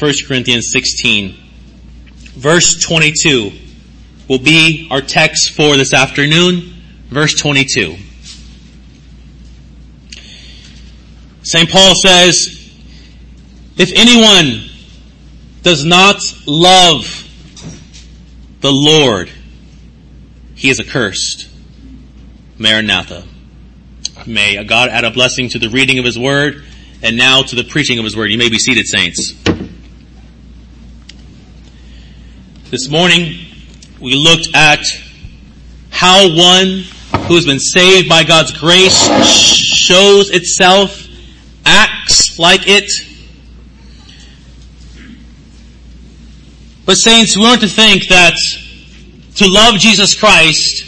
1 Corinthians 16. Verse 22 will be our text for this afternoon. Verse 22. St. Paul says, if anyone does not love the Lord, he is accursed. Maranatha. May God add a blessing to the reading of His Word and now to the preaching of His Word. You may be seated, saints. This morning, we looked at how one who has been saved by God's grace shows itself, acts like it. But saints, we want to think that to love Jesus Christ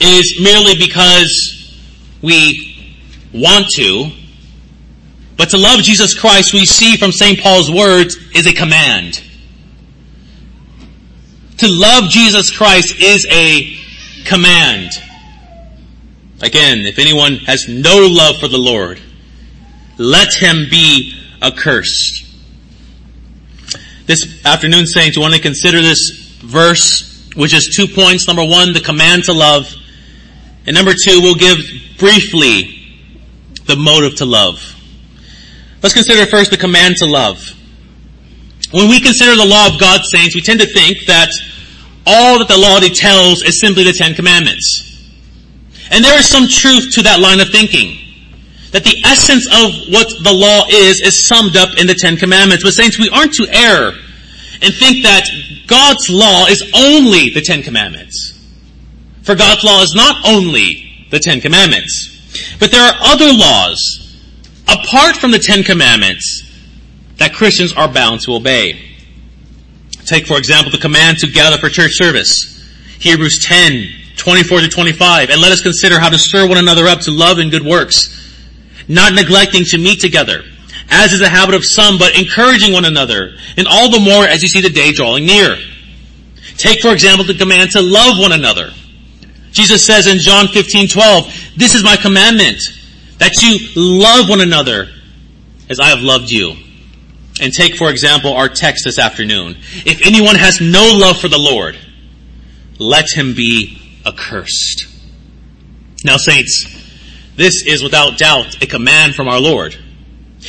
is merely because we want to. But to love Jesus Christ, we see from St. Paul's words, is a command. To love Jesus Christ is a command. Again, if anyone has no love for the Lord, let him be accursed. This afternoon, saints, we want to consider this verse, which is two points. Number one, the command to love. And number two, we'll give briefly the motive to love. Let's consider first the command to love. When we consider the law of God, saints, we tend to think that all that the law details is simply the Ten Commandments. And there is some truth to that line of thinking. That the essence of what the law is, is summed up in the Ten Commandments. But saints, we aren't to err and think that God's law is only the Ten Commandments. For God's law is not only the Ten Commandments, but there are other laws apart from the Ten Commandments that Christians are bound to obey. Take, for example, the command to gather for church service. Hebrews 10, 24 to 25. And let us consider how to stir one another up to love and good works. Not neglecting to meet together, as is the habit of some, but encouraging one another, and all the more as you see the day drawing near. Take, for example, the command to love one another. Jesus says in John 15, 12, this is my commandment, that you love one another as I have loved you. And take, for example, our text this afternoon. If anyone has no love for the Lord, let him be accursed. Now, saints, this is without doubt a command from our Lord.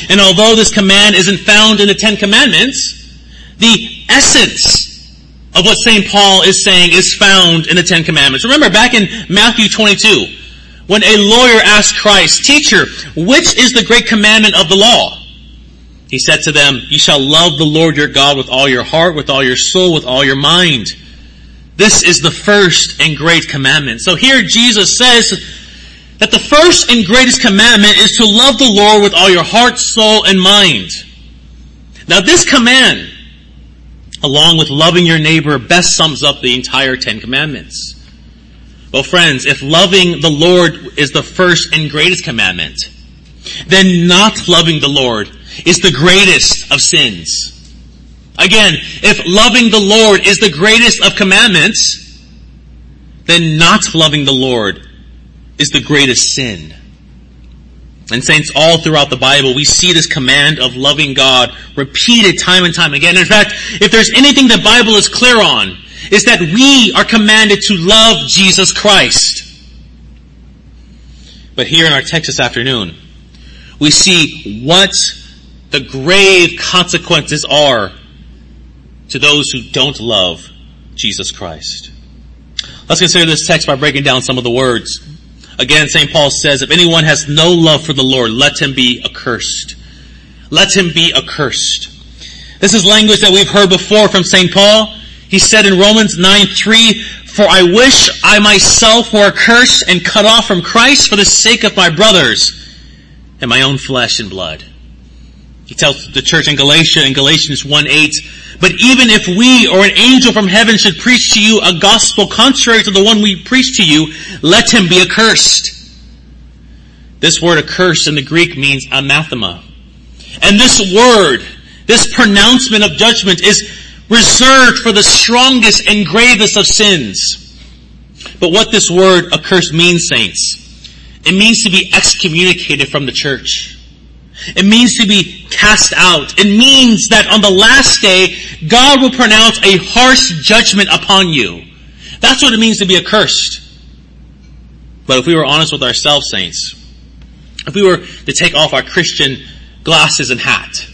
And although this command isn't found in the Ten Commandments, the essence of what St. Paul is saying is found in the Ten Commandments. Remember back in Matthew 22, when a lawyer asked Christ, Teacher, which is the great commandment of the law? He said to them, You shall love the Lord your God with all your heart, with all your soul, with all your mind. This is the first and great commandment. So here Jesus says that the first and greatest commandment is to love the Lord with all your heart, soul, and mind. Now this command along with loving your neighbor, best sums up the entire Ten Commandments. Well, friends, if loving the Lord is the first and greatest commandment, then not loving the Lord is the greatest of sins. Again, if loving the Lord is the greatest of commandments, then not loving the Lord is the greatest sin. And saints, all throughout the Bible, we see this command of loving God repeated time and time again. In fact, if there's anything the Bible is clear on, is that we are commanded to love Jesus Christ. But here in our text this afternoon, we see what the grave consequences are to those who don't love Jesus Christ. Let's consider this text by breaking down some of the words. Again, St. Paul says, if anyone has no love for the Lord, let him be accursed. Let him be accursed. This is language that we've heard before from St. Paul. He said in Romans 9, 3, For I wish I myself were accursed and cut off from Christ for the sake of my brothers and my own flesh and blood. He tells the church in Galatia in Galatians 1, 8, But even if we or an angel from heaven should preach to you a gospel contrary to the one we preach to you, let him be accursed. This word accursed in the Greek means anathema. And this word, this pronouncement of judgment is reserved for the strongest and gravest of sins. But what this word accursed means, saints, it means to be excommunicated from the church. It means to be cast out. It means that on the last day, God will pronounce a harsh judgment upon you. That's what it means to be accursed. But if we were honest with ourselves, saints, if we were to take off our Christian glasses and hat,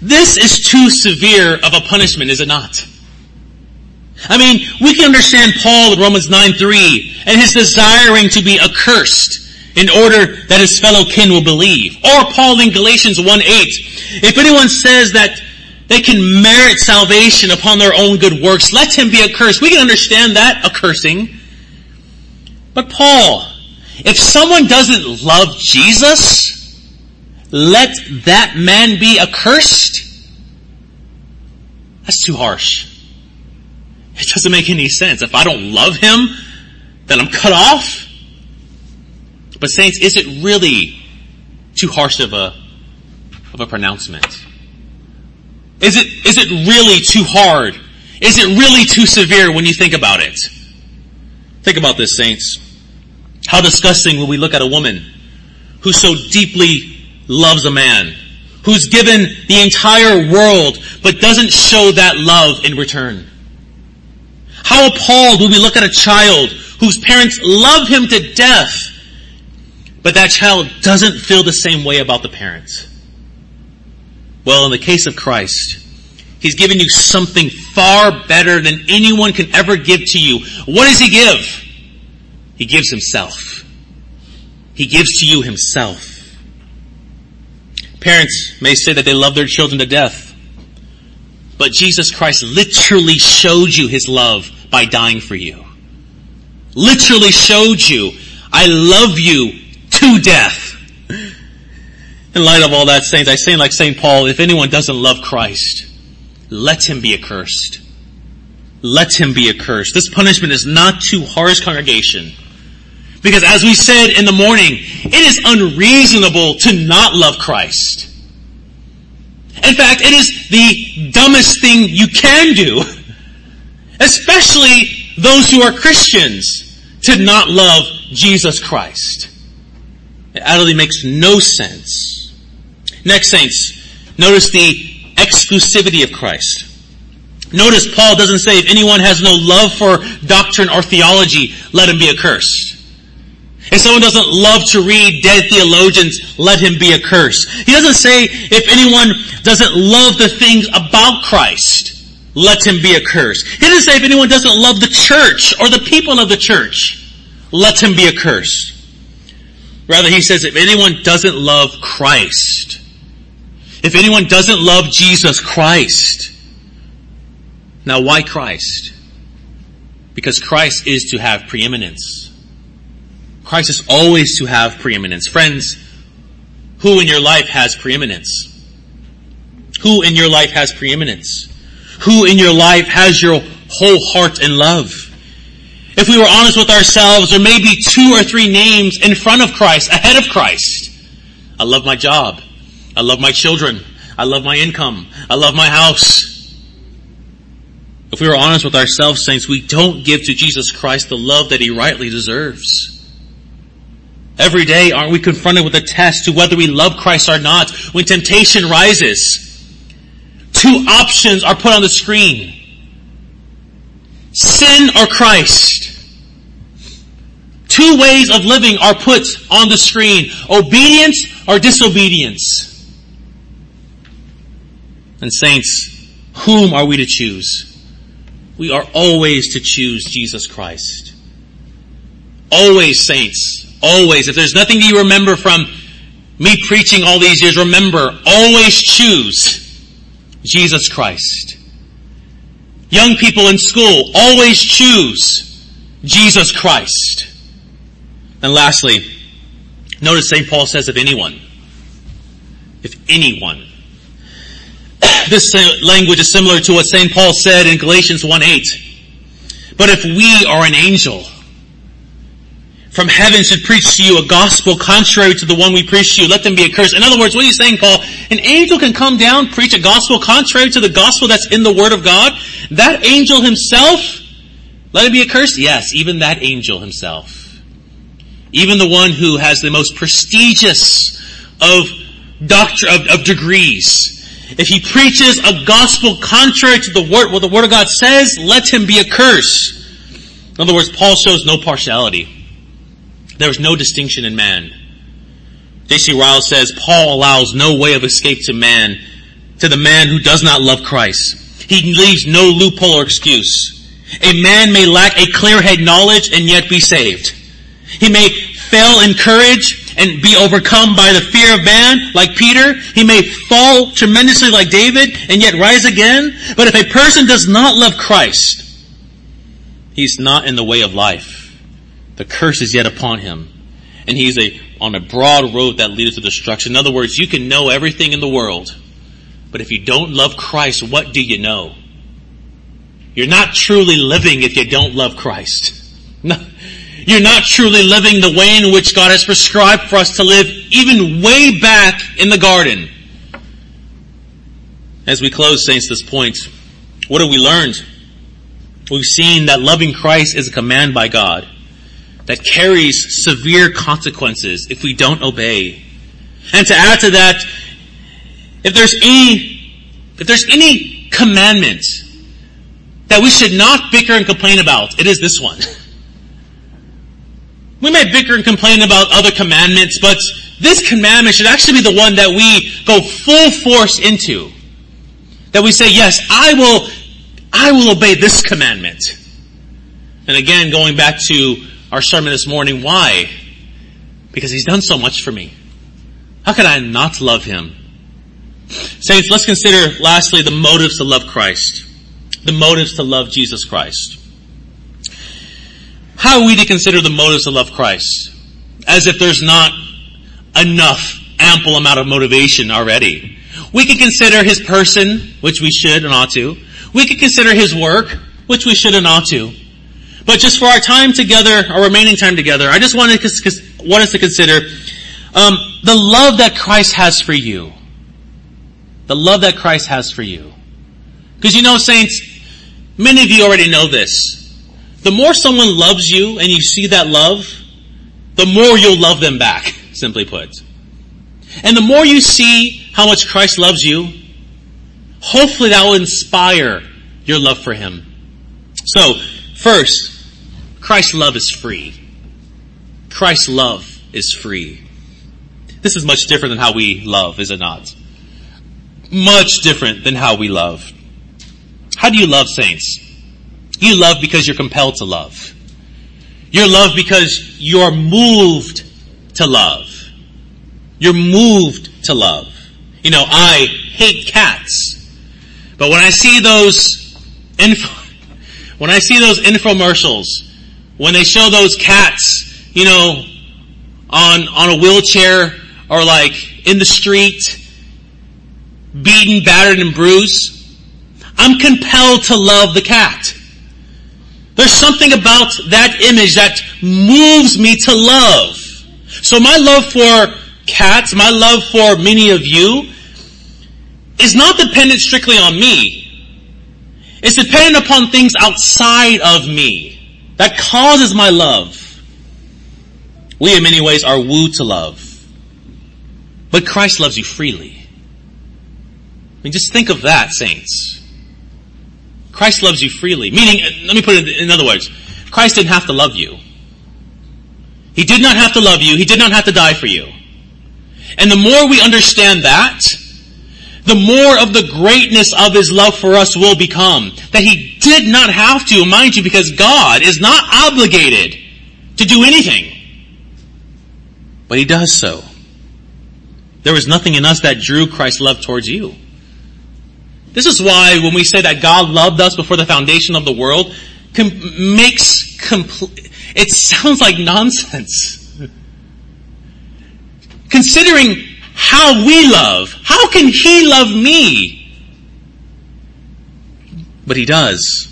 this is too severe of a punishment, is it not? I mean, we can understand Paul in Romans 9 3 and his desiring to be accursed in order that his fellow kin will believe. Or Paul in Galatians 1 8. If anyone says that they can merit salvation upon their own good works, let him be accursed. We can understand that accursing. But Paul, if someone doesn't love Jesus, let that man be accursed? That's too harsh. It doesn't make any sense. If I don't love him, then I'm cut off. But saints, is it really too harsh of a, of a pronouncement? Is it, is it really too hard? Is it really too severe when you think about it? Think about this, saints. How disgusting when we look at a woman who so deeply loves a man, who's given the entire world, but doesn't show that love in return. How appalled when we look at a child whose parents love him to death, but that child doesn't feel the same way about the parents. Well, in the case of Christ, He's given you something far better than anyone can ever give to you. What does He give? He gives Himself. He gives to you Himself. Parents may say that they love their children to death. But Jesus Christ literally showed you His love by dying for you. Literally showed you, I love you to death. In light of all that, saints, I say like St. Paul, if anyone doesn't love Christ, let him be accursed. Let him be accursed. This punishment is not too harsh, congregation. Because as we said in the morning, it is unreasonable to not love Christ. In fact, it is the dumbest thing you can do, especially those who are Christians, to not love Jesus Christ. It utterly makes no sense. Next, saints, notice the exclusivity of Christ. Notice Paul doesn't say if anyone has no love for doctrine or theology, let him be accursed. If someone doesn't love to read dead theologians, let him be accursed. He doesn't say if anyone doesn't love the things about Christ, let him be accursed. He doesn't say if anyone doesn't love the church or the people of the church, let him be accursed. Rather, he says if anyone doesn't love Christ, if anyone doesn't love Jesus Christ, now why Christ? Because Christ is to have preeminence. Christ is always to have preeminence. Friends, who in your life has preeminence? Who in your life has preeminence? Who in your life has your whole heart and love? If we were honest with ourselves, there may be two or three names in front of Christ, ahead of Christ. I love my job. I love my children. I love my income. I love my house. If we were honest with ourselves, saints, we don't give to Jesus Christ the love that he rightly deserves. Every day, aren't we confronted with a test to whether we love Christ or not? When temptation rises, two options are put on the screen. Sin or Christ. Two ways of living are put on the screen. Obedience or disobedience. And saints, whom are we to choose? We are always to choose Jesus Christ. Always, saints. Always. If there's nothing that you remember from me preaching all these years, remember, always choose Jesus Christ. Young people in school, always choose Jesus Christ. And lastly, notice St. Paul says if anyone, if anyone, this language is similar to what St. Paul said in Galatians 1 8. But if we are an angel from heaven should preach to you a gospel contrary to the one we preach to you, let them be accursed. In other words, what are you saying, Paul? An angel can come down, preach a gospel contrary to the gospel that's in the Word of God? That angel himself, let him be accursed? Yes, even that angel himself. Even the one who has the most prestigious of doctor of, of degrees. If he preaches a gospel contrary to the word, what the word of God says, let him be accursed. In other words, Paul shows no partiality. There is no distinction in man. J.C. Ryle says, Paul allows no way of escape to man, to the man who does not love Christ. He leaves no loophole or excuse. A man may lack a clear head knowledge and yet be saved. He may fail in courage and be overcome by the fear of man, like Peter. He may fall tremendously like David and yet rise again. But if a person does not love Christ, he's not in the way of life. The curse is yet upon him. And he's a, on a broad road that leads to destruction. In other words, you can know everything in the world, but if you don't love Christ, what do you know? You're not truly living if you don't love Christ. No. You're not truly living the way in which God has prescribed for us to live even way back in the garden. As we close, saints, this point, what have we learned? We've seen that loving Christ is a command by God that carries severe consequences if we don't obey. And to add to that, if there's any, if there's any commandment that we should not bicker and complain about, it is this one. We may bicker and complain about other commandments, but this commandment should actually be the one that we go full force into. That we say, yes, I will, I will obey this commandment. And again, going back to our sermon this morning, why? Because he's done so much for me. How could I not love him? Saints, let's consider lastly the motives to love Christ. The motives to love Jesus Christ. How are we to consider the motives to love Christ? As if there's not enough ample amount of motivation already. We can consider his person, which we should and ought to. We can consider his work, which we should and ought to. But just for our time together, our remaining time together, I just want, want us to consider um, the love that Christ has for you. The love that Christ has for you. Because you know, saints, many of you already know this. The more someone loves you and you see that love, the more you'll love them back, simply put. And the more you see how much Christ loves you, hopefully that will inspire your love for Him. So, first, Christ's love is free. Christ's love is free. This is much different than how we love, is it not? Much different than how we love. How do you love saints? You love because you're compelled to love. You're loved because you're moved to love. You're moved to love. You know, I hate cats. But when I see those when I see those infomercials, when they show those cats, you know, on, on a wheelchair or like in the street, beaten, battered, and bruised, I'm compelled to love the cat. There's something about that image that moves me to love. So my love for cats, my love for many of you, is not dependent strictly on me. It's dependent upon things outside of me that causes my love. We in many ways are wooed to love. But Christ loves you freely. I mean, just think of that, saints. Christ loves you freely. Meaning, let me put it in other words. Christ didn't have to love you. He did not have to love you. He did not have to die for you. And the more we understand that, the more of the greatness of His love for us will become. That He did not have to, mind you, because God is not obligated to do anything. But He does so. There was nothing in us that drew Christ's love towards you. This is why when we say that God loved us before the foundation of the world, com- makes complete, it sounds like nonsense. Considering how we love, how can He love me? But He does.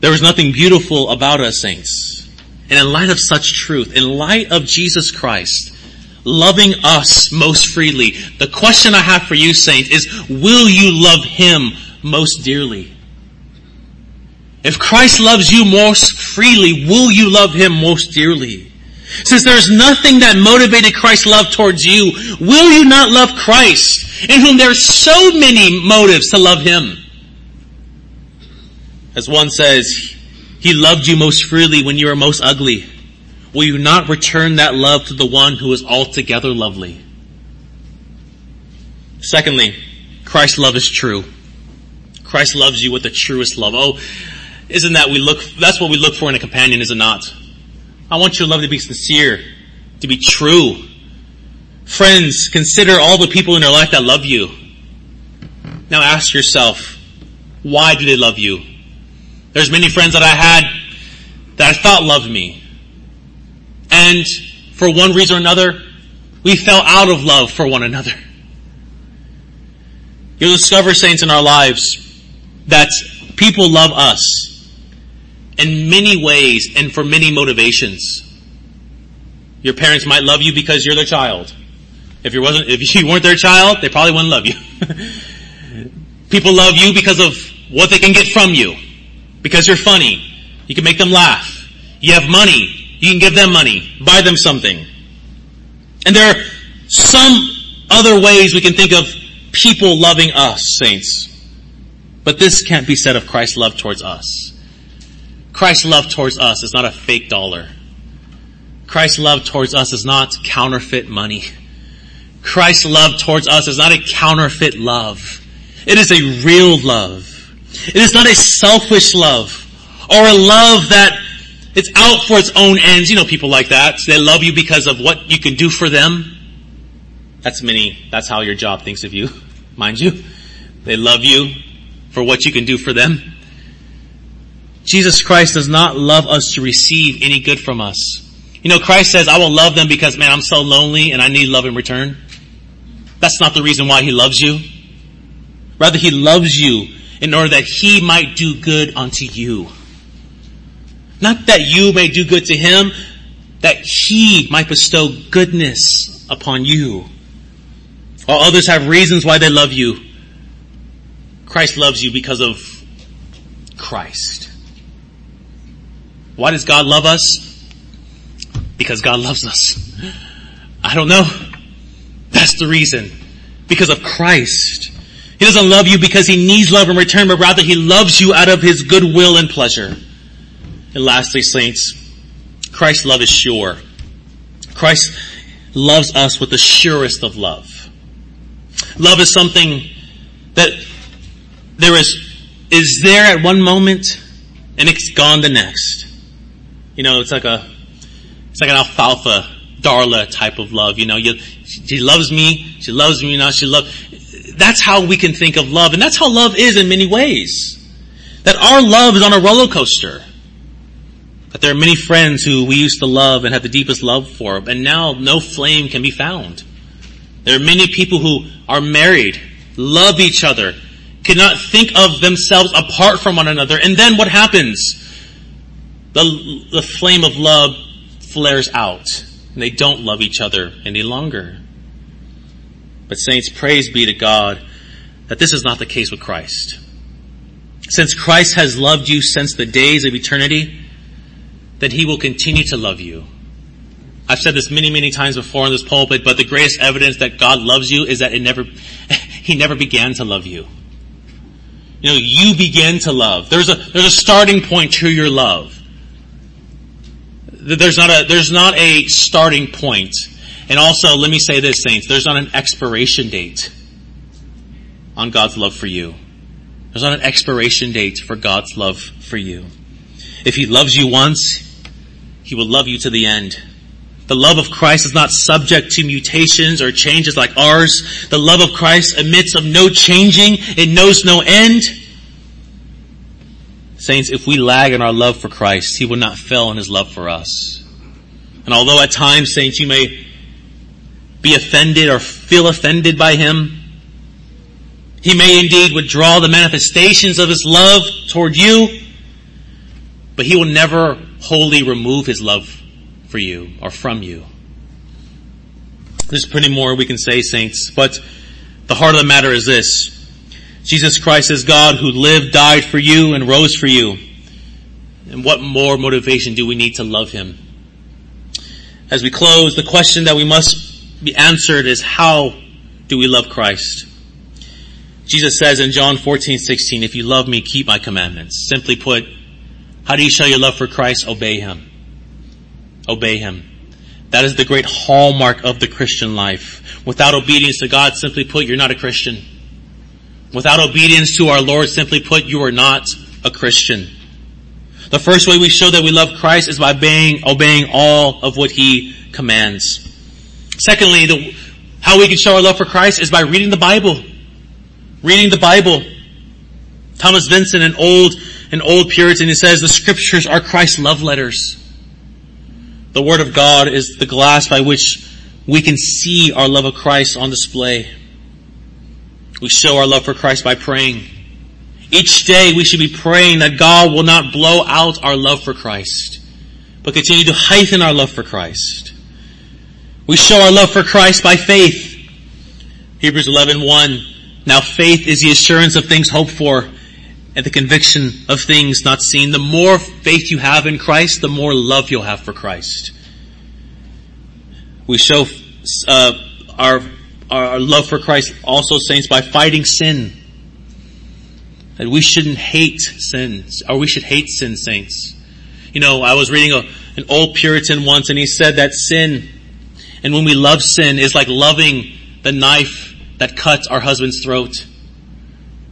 There is nothing beautiful about us, saints. And in light of such truth, in light of Jesus Christ, loving us most freely. The question I have for you, saints, is will you love Him most dearly? If Christ loves you most freely, will you love Him most dearly? Since there's nothing that motivated Christ's love towards you, will you not love Christ, in whom there are so many motives to love Him? As one says, He loved you most freely when you were most ugly. Will you not return that love to the one who is altogether lovely? Secondly, Christ's love is true. Christ loves you with the truest love. Oh, isn't that we look, that's what we look for in a companion, is it not? I want your love to be sincere, to be true. Friends, consider all the people in your life that love you. Now ask yourself, why do they love you? There's many friends that I had that I thought loved me. And for one reason or another, we fell out of love for one another. You'll discover, saints, in our lives that people love us in many ways and for many motivations. Your parents might love you because you're their child. If you wasn't, if you weren't their child, they probably wouldn't love you. People love you because of what they can get from you. Because you're funny. You can make them laugh. You have money. You can give them money. Buy them something. And there are some other ways we can think of people loving us, saints. But this can't be said of Christ's love towards us. Christ's love towards us is not a fake dollar. Christ's love towards us is not counterfeit money. Christ's love towards us is not a counterfeit love. It is a real love. It is not a selfish love or a love that it's out for its own ends. You know people like that. They love you because of what you can do for them. That's many, that's how your job thinks of you, mind you. They love you for what you can do for them. Jesus Christ does not love us to receive any good from us. You know, Christ says, I will love them because, man, I'm so lonely and I need love in return. That's not the reason why He loves you. Rather, He loves you in order that He might do good unto you. Not that you may do good to Him, that He might bestow goodness upon you. While others have reasons why they love you, Christ loves you because of Christ. Why does God love us? Because God loves us. I don't know. That's the reason. Because of Christ. He doesn't love you because he needs love in return, but rather he loves you out of his goodwill and pleasure. And lastly, saints, Christ's love is sure. Christ loves us with the surest of love. Love is something that there is, is there at one moment and it's gone the next. You know, it's like a, it's like an alfalfa Darla type of love. You know, you, she loves me, she loves me, you know, she love. That's how we can think of love, and that's how love is in many ways. That our love is on a roller coaster. That there are many friends who we used to love and have the deepest love for, and now no flame can be found. There are many people who are married, love each other, cannot think of themselves apart from one another, and then what happens? The, the flame of love flares out and they don't love each other any longer. But saints, praise be to God that this is not the case with Christ. Since Christ has loved you since the days of eternity, then he will continue to love you. I've said this many, many times before in this pulpit, but the greatest evidence that God loves you is that it never, he never began to love you. You know, you begin to love. There's a, there's a starting point to your love. There's not a, there's not a starting point. And also, let me say this, saints, there's not an expiration date on God's love for you. There's not an expiration date for God's love for you. If He loves you once, He will love you to the end. The love of Christ is not subject to mutations or changes like ours. The love of Christ admits of no changing. It knows no end. Saints, if we lag in our love for Christ, He will not fail in His love for us. And although at times, saints, you may be offended or feel offended by Him, He may indeed withdraw the manifestations of His love toward you, but He will never wholly remove His love for you or from you. There's plenty more we can say, saints, but the heart of the matter is this. Jesus Christ is God who lived, died for you, and rose for you. And what more motivation do we need to love Him? As we close, the question that we must be answered is how do we love Christ? Jesus says in John 14, 16, if you love me, keep my commandments. Simply put, how do you show your love for Christ? Obey Him. Obey Him. That is the great hallmark of the Christian life. Without obedience to God, simply put, you're not a Christian. Without obedience to our Lord, simply put, you are not a Christian. The first way we show that we love Christ is by obeying, obeying all of what He commands. Secondly, the, how we can show our love for Christ is by reading the Bible. Reading the Bible. Thomas Vincent, an old, an old Puritan, he says the scriptures are Christ's love letters. The Word of God is the glass by which we can see our love of Christ on display. We show our love for Christ by praying. Each day we should be praying that God will not blow out our love for Christ, but continue to heighten our love for Christ. We show our love for Christ by faith. Hebrews 11:1 Now faith is the assurance of things hoped for and the conviction of things not seen. The more faith you have in Christ, the more love you'll have for Christ. We show uh, our our love for Christ also, saints, by fighting sin. That we shouldn't hate sin, or we should hate sin, saints. You know, I was reading a, an old Puritan once, and he said that sin, and when we love sin, is like loving the knife that cuts our husband's throat.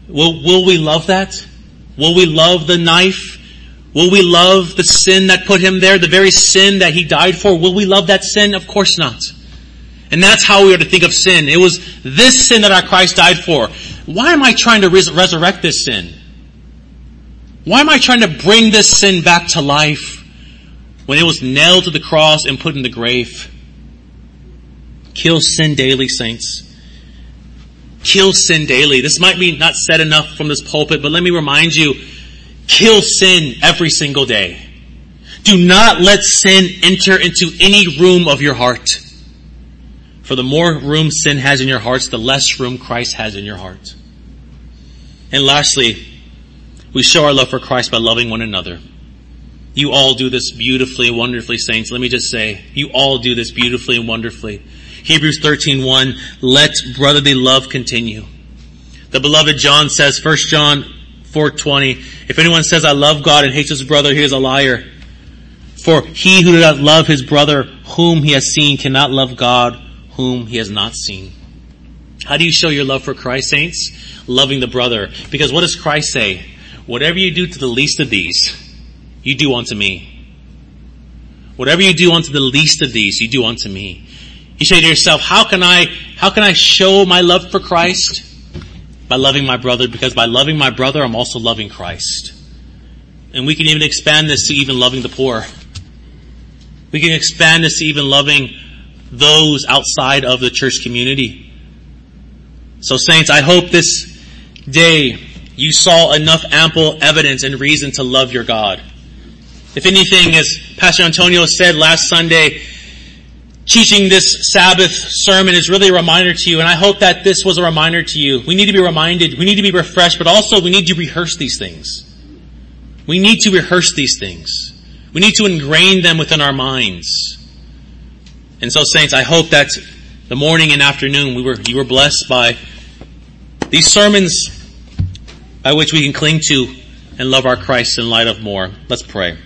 Will, will we love that? Will we love the knife? Will we love the sin that put him there, the very sin that he died for? Will we love that sin? Of course not. And that's how we are to think of sin. It was this sin that our Christ died for. Why am I trying to res- resurrect this sin? Why am I trying to bring this sin back to life when it was nailed to the cross and put in the grave? Kill sin daily, saints. Kill sin daily. This might be not said enough from this pulpit, but let me remind you, kill sin every single day. Do not let sin enter into any room of your heart. For the more room sin has in your hearts, the less room Christ has in your heart. And lastly, we show our love for Christ by loving one another. You all do this beautifully and wonderfully, saints. Let me just say, you all do this beautifully and wonderfully. Hebrews 13:1, let brotherly love continue. The beloved John says, 1 John 4:20, if anyone says I love God and hates his brother, he is a liar. For he who does not love his brother whom he has seen cannot love God whom he has not seen. How do you show your love for Christ, saints? Loving the brother. Because what does Christ say? Whatever you do to the least of these, you do unto me. Whatever you do unto the least of these, you do unto me. You say to yourself, how can I, how can I show my love for Christ? By loving my brother, because by loving my brother, I'm also loving Christ. And we can even expand this to even loving the poor. We can expand this to even loving those outside of the church community. So saints, I hope this day you saw enough ample evidence and reason to love your God. If anything, as Pastor Antonio said last Sunday, teaching this Sabbath sermon is really a reminder to you, and I hope that this was a reminder to you. We need to be reminded, we need to be refreshed, but also we need to rehearse these things. We need to rehearse these things. We need to ingrain them within our minds. And so, saints, I hope that the morning and afternoon we were you were blessed by these sermons by which we can cling to and love our Christ in light of more. Let's pray.